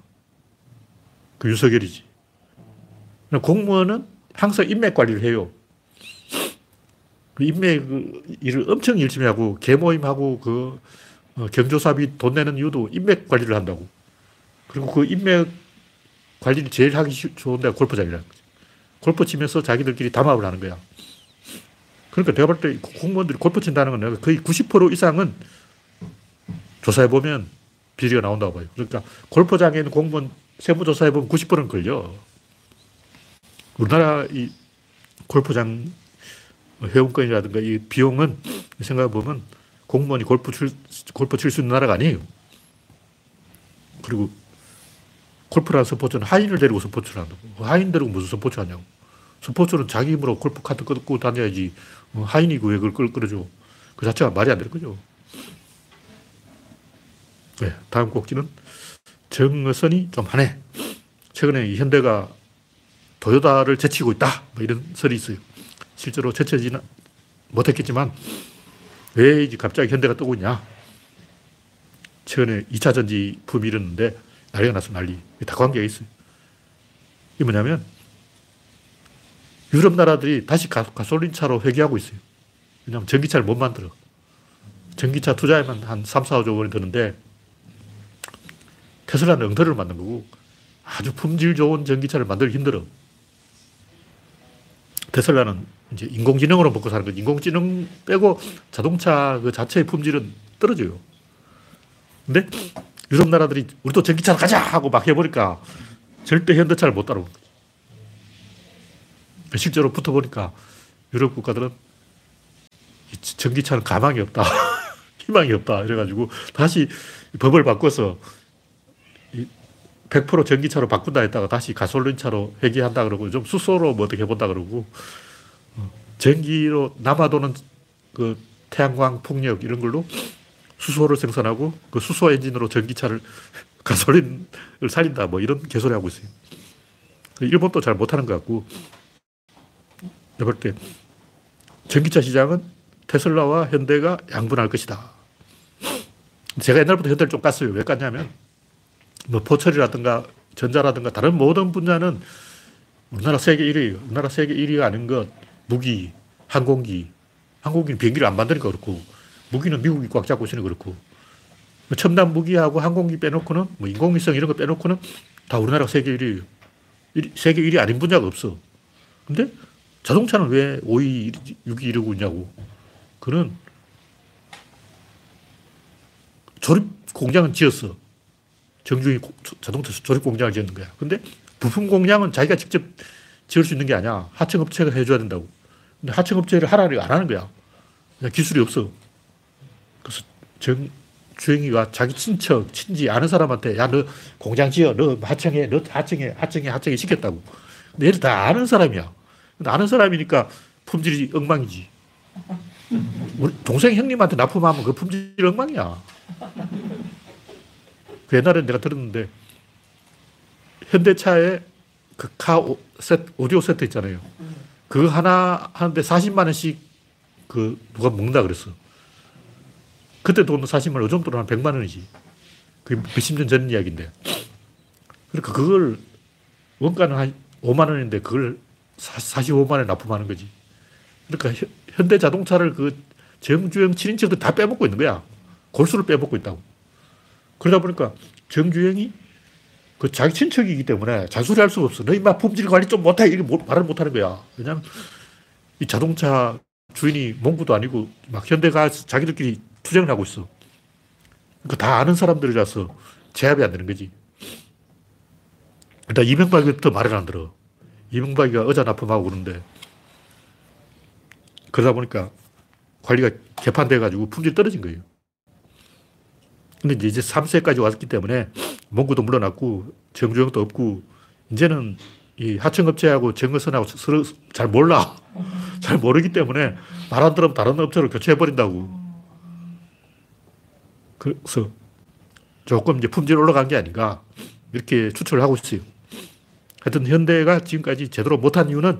그 유석열이지. 공무원은 항상 인맥 관리를 해요. 그 인맥 그 일을 엄청 열심히 하고 개모임하고 그 어, 경조사비 돈 내는 이유도 인맥 관리를 한다고. 그리고 그 인맥 관리를 제일 하기 좋은 데가 골프장이라는 거지. 골프 치면서 자기들끼리 담합을 하는 거야. 그러니까 내가 볼 때 공무원들이 골프 친다는 건 거의 90% 이상은 조사해보면 비리가 나온다고 봐요. 그러니까 골프장에 있는 공무원 세무조사해보면 90%는 걸려. 우리나라 이 골프장 회원권이라든가 이 비용은 생각해보면 공무원이 골프 칠, 골프 칠 수 있는 나라가 아니에요. 그리고 골프라는 스포츠는 하인을 데리고 스포츠를 한다고. 하인 데리고 무슨 스포츠 하냐고. 스포츠는 자기 힘으로 골프 카트 끌고 다녀야지. 뭐 하인이 왜 그걸 끌, 끌어줘. 그 자체가 말이 안 되는 거죠. 네, 다음 곡지는 정선이 좀 하네. 최근에 현대가 도요다를 제치고 있다. 뭐 이런 설이 있어요. 실제로 제쳐지는 못했겠지만 왜 이제 갑자기 현대가 뜨고 있냐? 최근에 2차 전지 붐이 일었는데 난리가 났어, 난리. 다 관계가 있어요. 이게 뭐냐면 유럽 나라들이 다시 가, 가솔린 차로 회귀하고 있어요. 왜냐하면 전기차를 못 만들어. 전기차 투자에만 한 3, 4, 5조 원이 드는데 테슬라는 엉터리를 만든 거고 아주 품질 좋은 전기차를 만들기 힘들어. 테슬라는 이제 인공지능으로 먹고 사는 거지. 인공지능 빼고 자동차 그 자체의 품질은 떨어져요. 근데 유럽 나라들이 우리도 전기차로 가자 하고 막 해버리니까 절대 현대차를 못 따라오는 거지. 실제로 붙어보니까 유럽 국가들은 전기차는 가망이 없다. 희망이 없다. 이래가지고 다시 법을 바꿔서 100% 전기차로 바꾼다 했다가 다시 가솔린차로 회귀한다 그러고 좀 수소로 뭐 어떻게 해본다 그러고 전기로 남아도는 그 태양광 풍력 이런 걸로 수소를 생산하고 그 수소 엔진으로 전기차를 가솔린을 살린다 뭐 이런 개소리 하고 있어요. 일본도 잘 못하는 것 같고 내가 볼 때 전기차 시장은 테슬라와 현대가 양분할 것이다. 제가 옛날부터 현대를 좀 깠어요. 왜 깠냐면 뭐 포철이라든가 전자라든가 다른 모든 분야는 우리나라 세계 1위예요. 우리나라 세계 1위가 아닌 것 무기, 항공기. 항공기는 비행기를 안 만드니까 그렇고, 무기는 미국이 꽉 잡고 있으니 그렇고, 뭐 첨단 무기하고 항공기 빼놓고는, 뭐 인공위성 이런 거 빼놓고는 다 우리나라 세계 1위, 1, 세계 1위 아닌 분야가 없어. 근데 자동차는 왜 5위, 6위 이러고 있냐고. 그는 조립 공장은 지었어. 정중히 자동차 조립 공장을 지었는 거야. 근데 부품 공장은 자기가 직접 지을 수 있는 게 아니야. 하청업체가 해줘야 된다고. 근데 하청업체를 하라를 안 하는 거야. 기술이 없어. 정, 주행이가 자기 친척, 친지 아는 사람한테 야, 너 공장 지어. 너 하청해. 너 하청해. 하청해. 하청해. 시켰다고. 근데 얘들 다 아는 사람이야. 근데 아는 사람이니까 품질이 엉망이지. 우리 동생 형님한테 납품하면 그 품질 엉망이야. 그 옛날에 내가 들었는데 현대차에 그 카 세트, 오디오 세트 있잖아요. 그거 하나 하는데 40만 원씩 그 누가 먹는다 그랬어. 그때 돈 40만 원, 요즘 돈한 100만 원이지. 그게 몇십 년 전 이야기인데. 그러니까 그걸 원가는 한 5만 원인데 그걸 사, 45만에 납품하는 거지. 그러니까 현대 자동차를 그 정주행 친인척들 다 빼먹고 있는 거야. 골수를 빼먹고 있다고. 그러다 보니까 정주행이 그 자기 친척이기 때문에 잔소리 할 수가 없어. 너희 막 품질 관리 좀 못해. 이렇게 말을 못 하는 거야. 왜냐면 이 자동차 주인이 몽구도 아니고 막 현대가 자기들끼리 투쟁을 하고 있어. 그러니까 다 아는 사람들이라서 제압이 안 되는 거지. 일단 이명박이부터 말을 안 들어. 이명박이가 의자 납품하고 그러는데 그러다 보니까 관리가 개판돼가지고 품질이 떨어진 거예요. 근데 이제 3세까지 왔기 때문에 몽구도 물러났고 정주영도 없고 이제는 이 하청업체하고 정거선하고 서로 잘 몰라. 잘 모르기 때문에 말 안 들으면 다른 업체로 교체해버린다고. 그래서 조금 이제 품질 올라간 게 아닌가 이렇게 추측을 하고 있어요. 하여튼 현대가 지금까지 제대로 못한 이유는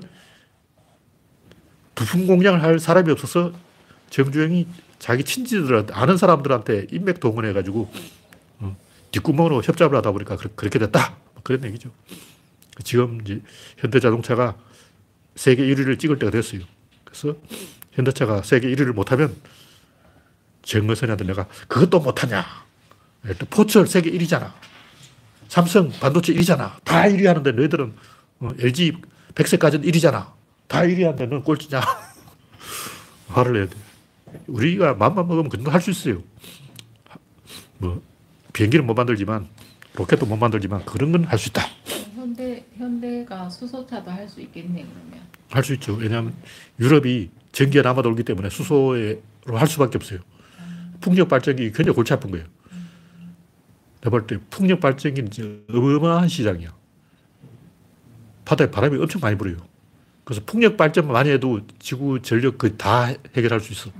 부품 공장을 할 사람이 없어서 정주행이 자기 친지들한테, 아는 사람들한테 인맥 동원해가지고, 어, 뒷구멍으로 협잡을 하다 보니까 그 렇게 됐다. 뭐 그런 얘기죠. 지금 이제 현대자동차가 세계 1위를 찍을 때가 됐어요. 그래서 현대차가 세계 1위를 못하면 정거선한테 내가 그것도 못하냐. 포철 세계 1위잖아. 삼성 반도체 1위잖아. 다 1위 하는데 너희들은 LG 100세까지는 1위잖아. 다 1위 하는데 넌 꼴찌냐. 화를 내야 돼. 우리가 마음만 먹으면 그런 할수 있어요. 뭐, 비행기는 못 만들지만, 로켓도 못 만들지만, 그런 건 할 수 있다. 현대, 현대가 수소차도 할 수 있겠네, 그러면. 할 수 있죠. 왜냐하면 유럽이 전기가 남아 돌기 때문에 수소로 할 수밖에 없어요. 풍력 발전기 굉장히 골치 아픈 거예요. 내가 볼 때 풍력 발전기는 어마어마한 시장이야. 바다에 바람이 엄청 많이 불어요. 그래서 풍력 발전만 해도 지구 전력 그다 해결할 수 있어.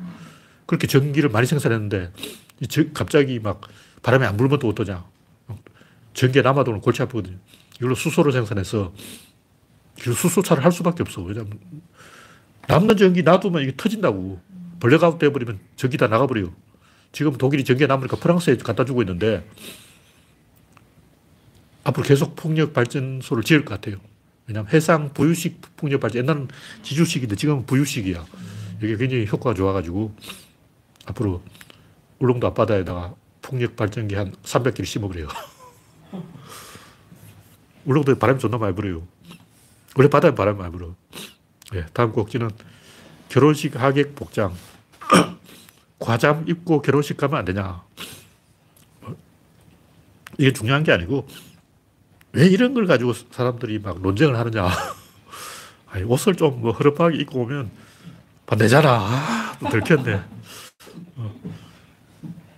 그렇게 전기를 많이 생산했는데 갑자기 막 바람이 안 불면 또 어떠냐. 전기에 남아도는 골치 아프거든요. 이걸로 수소를 생산해서 수소차를 할 수밖에 없어. 왜냐면 남는 전기 놔두면 이게 터진다고. 벌레가 돼버리면 전기 다 나가버려요. 지금 독일이 전기가 남으니까 프랑스에 갖다 주고 있는데 앞으로 계속 풍력 발전소를 지을 것 같아요. 왜냐하면 해상 부유식 풍력 발전, 옛날은 지주식인데 지금은 부유식이야. 이게 굉장히 효과가 좋아가지고 앞으로 울릉도 앞바다에다가 풍력 발전기 한 300개를 심어버려요. 울릉도에 바람이 존나 많이 불어요. 원래 바다에 바람이 많이 불어. 네, 다음 곡지는 결혼식 하객 복장. 과잠 입고 결혼식 가면 안 되냐. 이게 중요한 게 아니고 왜 이런 걸 가지고 사람들이 막 논쟁을 하느냐. 아니, 옷을 좀 뭐 허름하게 입고 오면 반대잖아. 아, 또 들켰네. 어.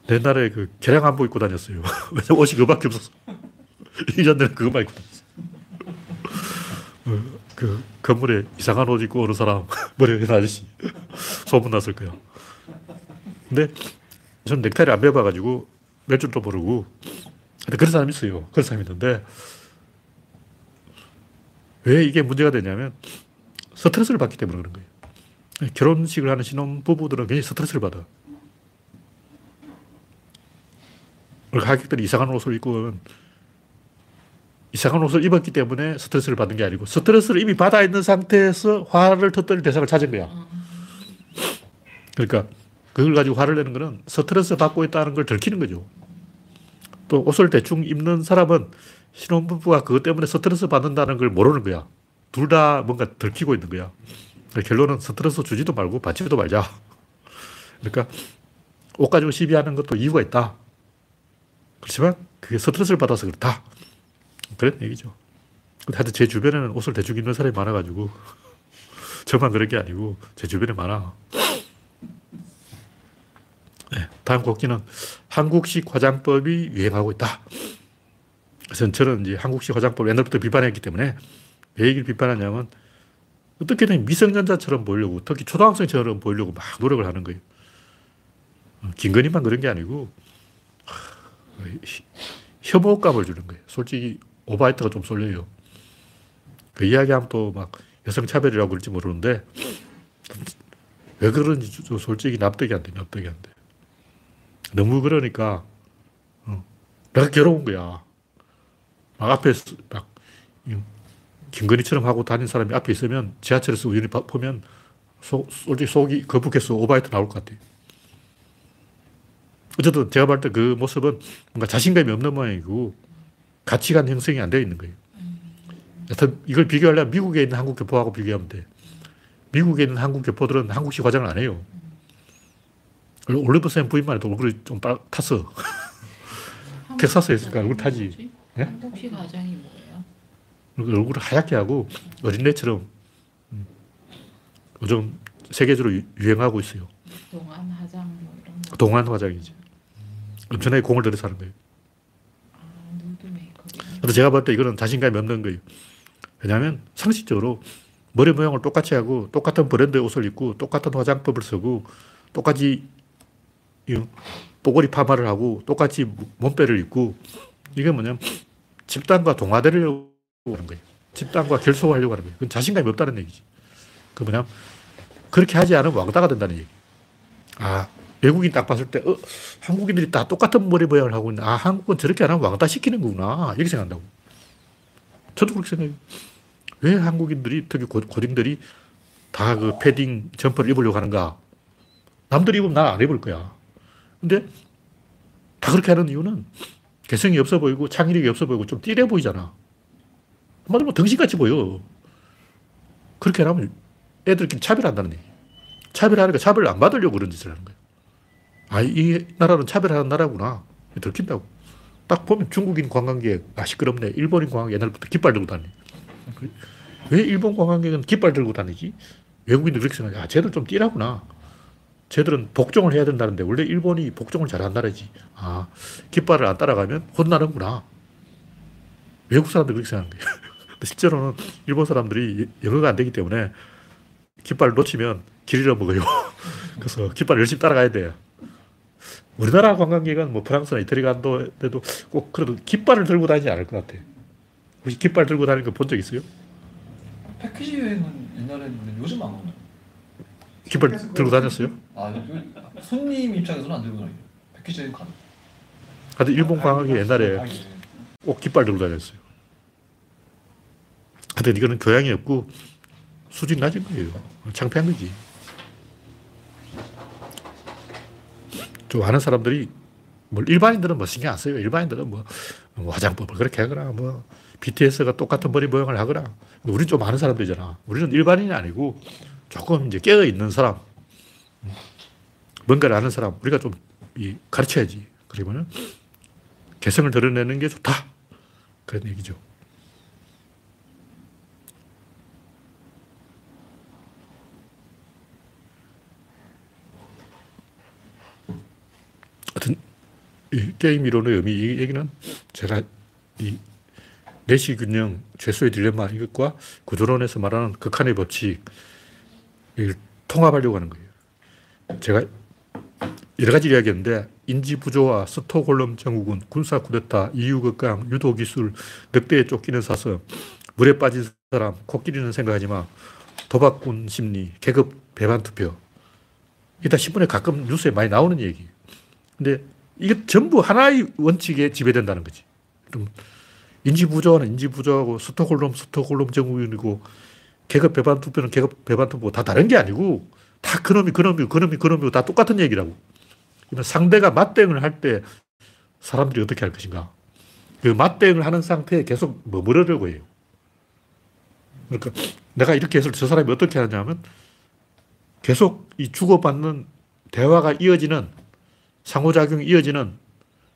옛날에 그 개량 한복 입고 다녔어요. 왜냐면 옷이 그밖에 없었어. 1년 내내 그것만 입고 다녔어. 어, 그 건물에 이상한 옷 입고 오는 사람, 머리 긴 아저씨. 소문났을 거야. 근데 저는 넥타이를 안 매봐가지고 몇 줄도 모르고. 근데 그런 사람이 있어요. 그런 사람이 있는데 왜 이게 문제가 되냐면 스트레스를 받기 때문에 그런 거예요. 결혼식을 하는 신혼 부부들은 굉장히 스트레스를 받아. 하객들이 이상한 옷을 입고 이상한 옷을 입었기 때문에 스트레스를 받는 게 아니고 스트레스를 이미 받아 있는 상태에서 화를 터뜨릴 대상을 찾은 거야. 그러니까 그걸 가지고 화를 내는 거는 스트레스 받고 있다는 걸 들키는 거죠. 또 옷을 대충 입는 사람은 신혼부부가 그것 때문에 스트레스 받는다는 걸 모르는 거야. 둘 다 뭔가 들키고 있는 거야. 결론은 스트레스 주지도 말고 받지도 말자. 그러니까 옷 가지고 시비하는 것도 이유가 있다. 그렇지만 그게 스트레스를 받아서 그렇다. 그런 얘기죠. 하여튼 제 주변에는 옷을 대충 입는 사람이 많아가지고 저만 그런 게 아니고 제 주변에 많아. 네, 다음 곡기는 한국식 화장법이 유행하고 있다. 그래서 저는 이제 한국식 화장법을 옛날부터 비판했기 때문에 왜 이걸 비판하냐면 어떻게든 미성년자처럼 보이려고 특히 초등학생처럼 보이려고 막 노력을 하는 거예요. 어, 김건희만 그런 게 아니고 혐오감을 주는 거예요. 솔직히 오바이트가 좀 쏠려요. 그 이야기하면 또 막 여성차별이라고 그럴지 모르는데 왜 그런지 솔직히 납득이 안 돼, 납득이 안 돼. 너무 그러니까 어, 내가 괴로운 거야. 막 앞에 막 김건희처럼 하고 다닌 사람이 앞에 있으면 지하철에서 우연히 봐- 보면 속, 솔직히 속이 거북해서 오바이트 나올 것 같아요. 어쨌든 제가 볼 때 그 모습은 뭔가 자신감이 없는 모양이고 가치관 형성이 안 되어 있는 거예요. 여튼 이걸 비교하려면 미국에 있는 한국 교포하고 비교하면 돼. 미국에 있는 한국 교포들은 한국식 화장을 안 해요. 올리브쌤 부인만 해도 얼굴이 좀 빨, 탔어. 텍사스에 있으니까 얼굴 타지. 예? 한국식 화장이 뭐예요? 그리고 얼굴을 하얗게 하고 어린애처럼 음, 요즘 세계적으로 유- 유행하고 있어요. 동안 화장 뭐 이런 거. 동안 화장이지. 엄청나게 공을 들여서 하는 거예요. 아, 누드 메이크업. 근데 제가 볼때 이거는 자신감이 없는 거예요. 왜냐하면 상식적으로 머리 모양을 똑같이 하고 똑같은 브랜드의 옷을 입고 똑같은 화장법을 쓰고 똑같이 이 뽀글이 파마를 하고 똑같이 몸빼를 입고 이게 뭐냐면 집단과 동화되려고 하는 거예요. 집단과 결속하려고 하는 거예요. 그건 자신감이 없다는 얘기지. 그 뭐냐면 그렇게 하지 않으면 왕따가 된다는 얘기. 아, 외국인 딱 봤을 때, 어, 한국인들이 다 똑같은 머리 모양을 하고 있는데, 아, 한국은 저렇게 안 하면 왕따 시키는구나. 이렇게 생각한다고. 저도 그렇게 생각해요. 왜 한국인들이, 특히 고, 고딩들이 다 그 패딩 점퍼를 입으려고 하는가? 남들이 입으면 난 안 입을 거야. 근데 다 그렇게 하는 이유는 개성이 없어 보이고 창의력이 없어 보이고 좀 띨해 보이잖아. 한마디로 뭐 등신같이 보여. 그렇게 하면 애들끼리 차별한다는 얘기. 차별하니까 차별을 안 받으려고 그런 짓을 하는 거예요. 아, 이 나라는 차별하는 나라구나. 들킨다고. 딱 보면 중국인 관광객, 아, 시끄럽네. 일본인 관광객 옛날부터 깃발 들고 다니. 왜 일본 관광객은 깃발 들고 다니지? 외국인들 그렇게 생각해. 아, 쟤들 좀 띠라구나. 쟤들은 복종을 해야 된다는데, 원래 일본이 복종을 잘한 나라지. 아, 깃발을 안 따라가면 혼나는구나. 외국 사람들 그렇게. 근데 실제로는 일본 사람들이 영어가 안 되기 때문에 깃발을 놓치면 길 잃어먹어요. 그래서 깃발 열심히 따라가야 돼요. 우리나라 관광객은 뭐 프랑스나 이태리 간도에도 꼭 그래도 깃발을 들고 다니지 않을 것 같아. 혹시 깃발 들고 다니는 거 본 적 있어요? 패키지 여행은 옛날에 했는데 요즘 안 오네. 깃발 들고 다녔어요? 아, 요- 손님 입장에서는 안 들고 다니요 패키지 여행 가능. 하여튼 일본 관광객 옛날에 아, 예. 꼭 깃발 들고 다녔어요. 하여튼 이거는 교양이 없고 수준 낮은 거예요. 창피한 거지. 좀 아는 사람들이 뭐 일반인들은 뭐 신경 안 써요. 일반인들은 뭐, 뭐 화장법을 그렇게 하거나 뭐 BTS가 똑같은 머리 모양을 하거나 우리는 좀 아는 사람들이잖아. 우리는 일반인이 아니고 조금 이제 깨어 있는 사람, 뭔가를 아는 사람 우리가 좀이 가르쳐야지. 그러면은 개성을 드러내는 게 좋다. 그런 얘기죠. 하여튼, 이 게임 이론의 의미, 이 얘기는 제가 이 내시 균형, 죄수의 딜레마 이것과 구조론에서 말하는 극한의 법칙, 통합하려고 하는 거예요. 제가 여러 가지 이야기했는데 인지 부조화, 스톡홀름 증후군, 군사 쿠데타, 이유 극강, 유도 기술, 늑대에 쫓기는 사슴, 물에 빠진 사람, 코끼리는 생각하지 마, 도박꾼 심리, 계급 배반 투표. 이게 다 신문에 가끔 뉴스에 많이 나오는 얘기. 근데 이게 전부 하나의 원칙에 지배된다는 거지. 인지 부조화는 인지 부조화고 스톡홀름 스톡홀름 증후군이고 계급 배반 투표는 계급 배반 투표 다 다른 게 아니고 다 그놈이 그놈이 그놈이 그놈이고 다 똑같은 얘기라고. 그러면 상대가 맞대응을 할 때 사람들이 어떻게 할 것인가. 그 맞대응을 하는 상태에 계속 머무르려고 해요. 그러니까 내가 이렇게 해서 저 사람이 어떻게 하냐면 계속 이 주고받는 대화가 이어지는 상호작용이 이어지는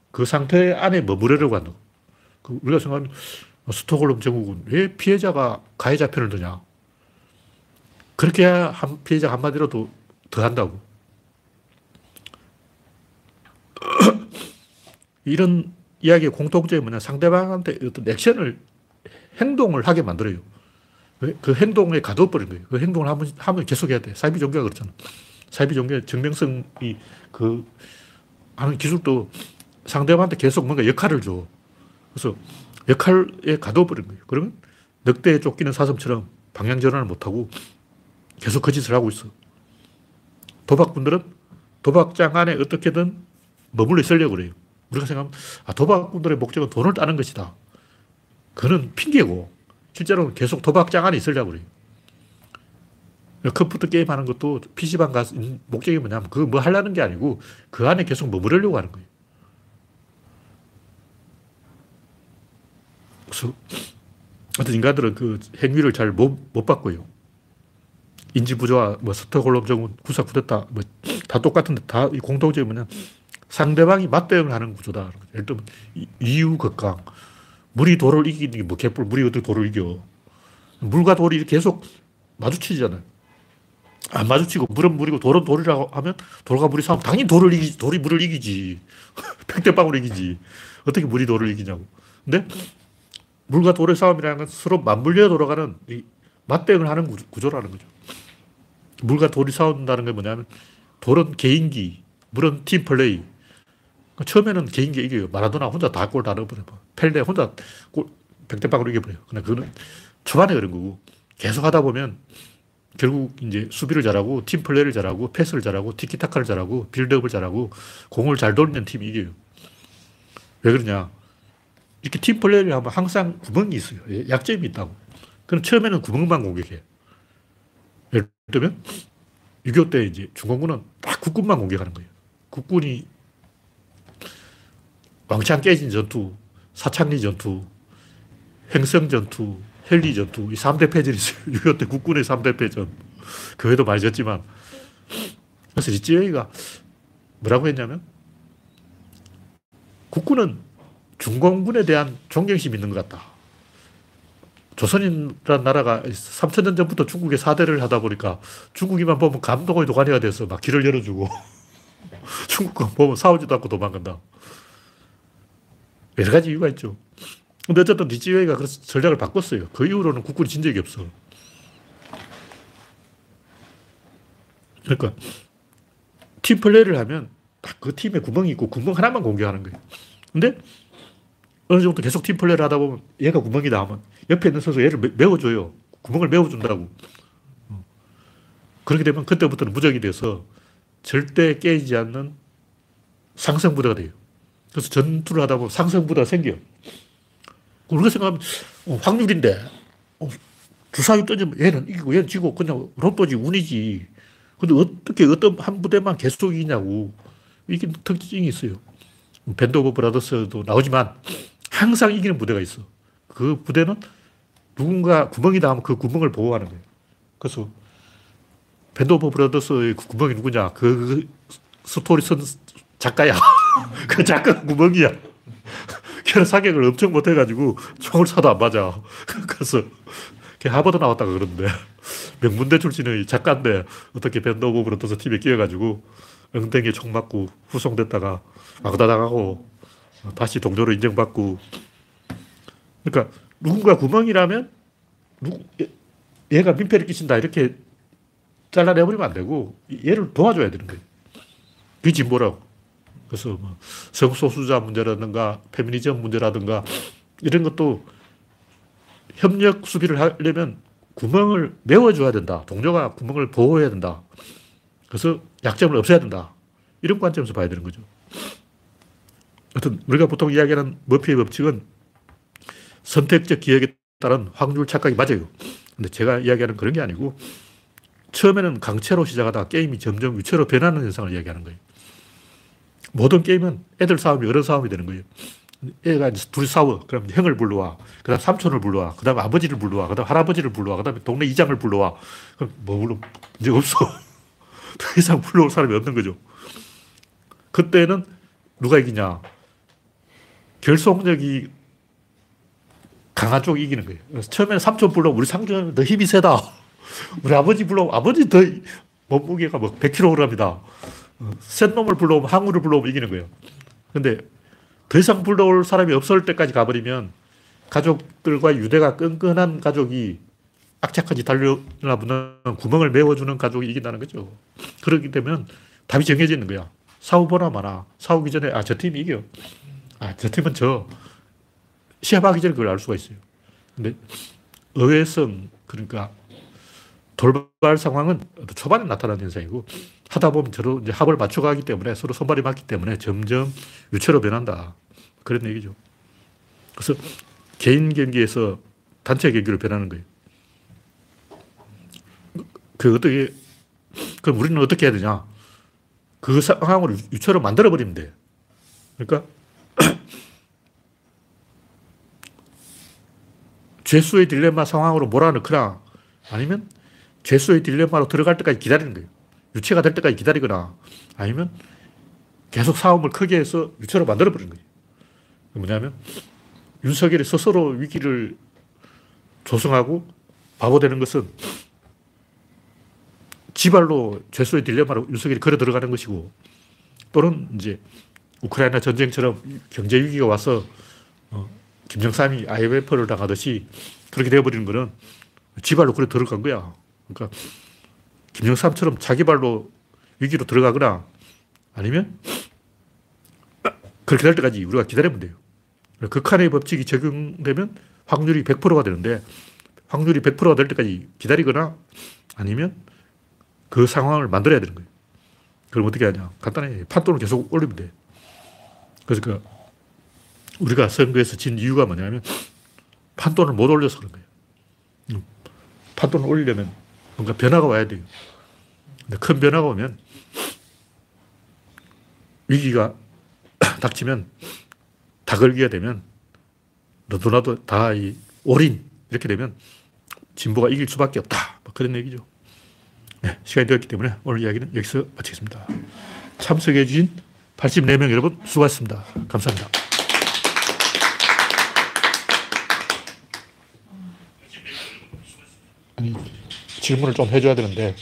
그 상태 안에 머무르려고 한다. 그 우리가 생각하는 스톡홀름 증후군. 왜 피해자가 가해자 편을 드냐. 그렇게 한 피해자 한마디라도 더 한다고. 이런 이야기의 공통점이 뭐냐. 상대방한테 어떤 액션을, 행동을 하게 만들어요. 왜? 그 행동에 가둬버린 거예요. 그 행동을 하면, 하면 계속 해야 돼. 사이비 종교가 그렇잖아. 사이비 종교의 증명성이 그 하는 기술도 상대방한테 계속 뭔가 역할을 줘. 그래서 역할에 가둬버린 거예요. 그러면 늑대에 쫓기는 사슴처럼 방향 전환을 못하고 계속 그 짓을 하고 있어. 도박꾼들은 도박장 안에 어떻게든 머물러 있으려고 그래요. 우리가 생각하면, 아, 도박꾼들의 목적은 돈을 따는 것이다. 그는 핑계고, 실제로는 계속 도박장 안에 있으려고 그래요. 컴퓨터 게임 하는 것도 PC방 가서 목적이 뭐냐면 그거 뭐 하려는 게 아니고 그 안에 계속 머무르려고 하는 거예요. 그래서 어떤 인간들은 그 행위를 잘 못, 못 바꿔요. 인지부조화, 뭐 스톡홀름 정문, 구사 쿠데타, 뭐 다 똑같은데 다 공통점이 뭐냐. 상대방이 맞대응을 하는 구조다. 예를 들면 이유 극강. 물이 돌을 이기는 게 뭐 개뿔, 물이 어떻게 돌을 이겨. 물과 돌이 계속 마주치잖아요. 안 마주치고 물은 물이고 돌은 돌이라고 하면 돌과 물이 싸우면 당연히 돌을 이기지, 돌이 물을 이기지. 팽대빵으로 이기지. 어떻게 물이 돌을 이기냐고. 근데 물과 돌의 싸움이라는 건 서로 맞물려 돌아가는 맞대응을 하는 구조라는 거죠. 물과 돌이 싸운다는 게 뭐냐면 돌은 개인기, 물은 팀플레이. 처음에는 개인기 이겨요. 마라도나 혼자 다 골 다 넣어버려. 펠레 혼자 골, 백대빵으로 이겨버려요. 근데 그거는 초반에 그런 거고 계속 하다 보면 결국 이제 수비를 잘하고 팀 플레이를 잘하고 패스를 잘하고 티키타카를 잘하고 빌드업을 잘하고 공을 잘 돌리는 팀이 이겨요. 왜 그러냐. 이렇게 팀 플레이를 하면 항상 구멍이 있어요. 예, 약점이 있다고. 그럼 처음에는 구멍만 공격해. 예를 들면 6.25 때 이제 중공군은 딱 국군만 공격하는 거예요. 국군이 왕창 깨진 전투, 사창리 전투, 행성 전투, 헬리 전투, 이 3대 패전이 있어요. 6.25때 국군의 3대 패전. 그 외에도 많이 졌지만. 그래서 리찌웨이가 뭐라고 했냐면, 국군은 중공군에 대한 존경심이 있는 것 같다. 조선이라는 나라가 3천 년 전부터 중국에 사대를 하다 보니까 중국이만 보면 감동의 도가니가 돼서 막 길을 열어주고 중국만 보면 싸우지도 않고 도망간다. 여러 가지 이유가 있죠. 근데 어쨌든 리지웨이가 그래서 전략을 바꿨어요. 그 이후로는 국군이 진 적이 없어. 그러니까 팀 플레이를 하면 딱 그 팀에 구멍이 있고 구멍 하나만 공격하는 거예요. 근데 어느 정도 계속 팀 플레이를 하다 보면 얘가 구멍이다 하면 옆에 있는 선수 얘를 메워줘요. 구멍을 메워준다고. 어. 그렇게 되면 그때부터는 무적이 돼서 절대 깨지지 않는 상승부대가 돼요. 그래서 전투를 하다 보면 상승부대가 생겨요. 우리가 생각하면 어, 확률인데 어, 주사위 던지면 얘는 이기고 얘는 지고 그냥 로또지 운이지. 근데 어떻게 어떤 한 부대만 계속 이기냐고. 이게 특징이 있어요. Band of Brothers도 나오지만 항상 이기는 부대가 있어. 그 부대는 누군가 구멍이다 하면 그 구멍을 보호하는 거예요. 그래서 Band of Brothers의 그 구멍이 누구냐? 그, 그 스토리 쓴 작가야. 그 작가 구멍이야. 걔는 사격을 엄청 못해가지고 총을 쏴도 안 맞아. 그래서 걔 하버드 나왔다가 그러는데 명문대 출신의 작가인데 어떻게 Band of Brothers 팀에 끼어가지고 엉덩이에 총 맞고 후송됐다가 왕따당하고 다시 동료로 인정받고 그러니까 누군가 구멍이라면 누구, 얘가 민폐를 끼친다 이렇게 잘라내버리면 안 되고 얘를 도와줘야 되는 거예요. 그게 진보라고. 그래서 뭐 성소수자 문제라든가 페미니즘 문제라든가 이런 것도 협력 수비를 하려면 구멍을 메워줘야 된다. 동료가 구멍을 보호해야 된다. 그래서 약점을 없애야 된다. 이런 관점에서 봐야 되는 거죠. 하여튼 우리가 보통 이야기하는 머피의 법칙은 선택적 기억에 따른 확률 착각이 맞아요. 근데 제가 이야기하는 그런 게 아니고 처음에는 강체로 시작하다가 게임이 점점 위체로 변하는 현상을 이야기하는 거예요. 모든 게임은 애들 싸움이 어른 싸움이 되는 거예요. 애가 둘이 싸워. 그럼 형을 불러와. 그 다음 삼촌을 불러와. 그 다음 아버지를 불러와. 그 다음 할아버지를 불러와. 그 다음에 동네 이장을 불러와. 그럼 뭐 불러? 이제 없어. 더 이상 불러올 사람이 없는 거죠. 그때는 누가 이기냐? 결속력이 강한 쪽이 이기는 거예요. 처음에는 삼촌 불러 우리 상촌 더 힘이 세다. 우리 아버지 불러 아버지 더 몸무게가 뭐 100kg이다. 센 놈을 불러오면 항우를 불러오면 이기는 거예요. 근데 더 이상 불러올 사람이 없을 때까지 가버리면 가족들과 유대가 끈끈한 가족이 악착같이 달려나보는 구멍을 메워주는 가족이 이긴다는 거죠. 그렇기 되면 답이 정해지는 거야. 싸워보나 마나. 싸우기 전에, 아, 저 팀이 이겨. 아, 저 팀은 저. 시합하기 전에 그걸 알 수가 있어요. 근데 의외성, 그러니까 돌발 상황은 초반에 나타나는 현상이고 하다 보면 서로 이제 합을 맞춰가기 때문에 서로 손발이 맞기 때문에 점점 유체로 변한다. 그런 얘기죠. 그래서 개인 경기에서 단체 경기로 변하는 거예요. 그 어떻게, 그럼 우리는 어떻게 해야 되냐? 그 상황을 유처럼 만들어버리면 돼. 그러니까 죄수의 딜레마 상황으로 몰아넣거나 아니면 죄수의 딜레마로 들어갈 때까지 기다리는 거예요. 유체가 될 때까지 기다리거나 아니면 계속 싸움을 크게 해서 유체로 만들어버리는 거예요. 뭐냐면 윤석열이 스스로 위기를 조성하고 바보 되는 것은 지발로 죄수의 딜레마로 윤석열이 걸어 들어가는 것이고 또는 이제 우크라이나 전쟁처럼 경제 위기가 와서 어, 김정삼이 IMF를 당하듯이 그렇게 되어버리는 거는 지발로 걸어 들어간 거야. 그러니까 김정삼처럼 자기 발로 위기로 들어가거나 아니면 그렇게 될 때까지 우리가 기다리면 돼요. 극한의 법칙이 적용되면 확률이 100%가 되는데 확률이 100%가 될 때까지 기다리거나 아니면 그 상황을 만들어야 되는 거예요. 그럼 어떻게 하냐. 간단해. 판돈을 계속 올리면 돼. 그래서 그 우리가 선거에서 진 이유가 뭐냐면 판돈을 못 올려서 그런 거예요. 음. 판돈을 올리려면 뭔가 변화가 와야 돼요. 근데 큰 변화가 오면 위기가 닥치면 다 걸기가 되면 너도 나도 다 이 올인 이렇게 되면 진보가 이길 수밖에 없다. 뭐 그런 얘기죠. 네, 시간이 되었기 때문에 오늘 이야기는 여기서 마치겠습니다. 참석해 주신 84명 여러분 수고하셨습니다. 감사합니다. 아니, 질문을 좀 해줘야 되는데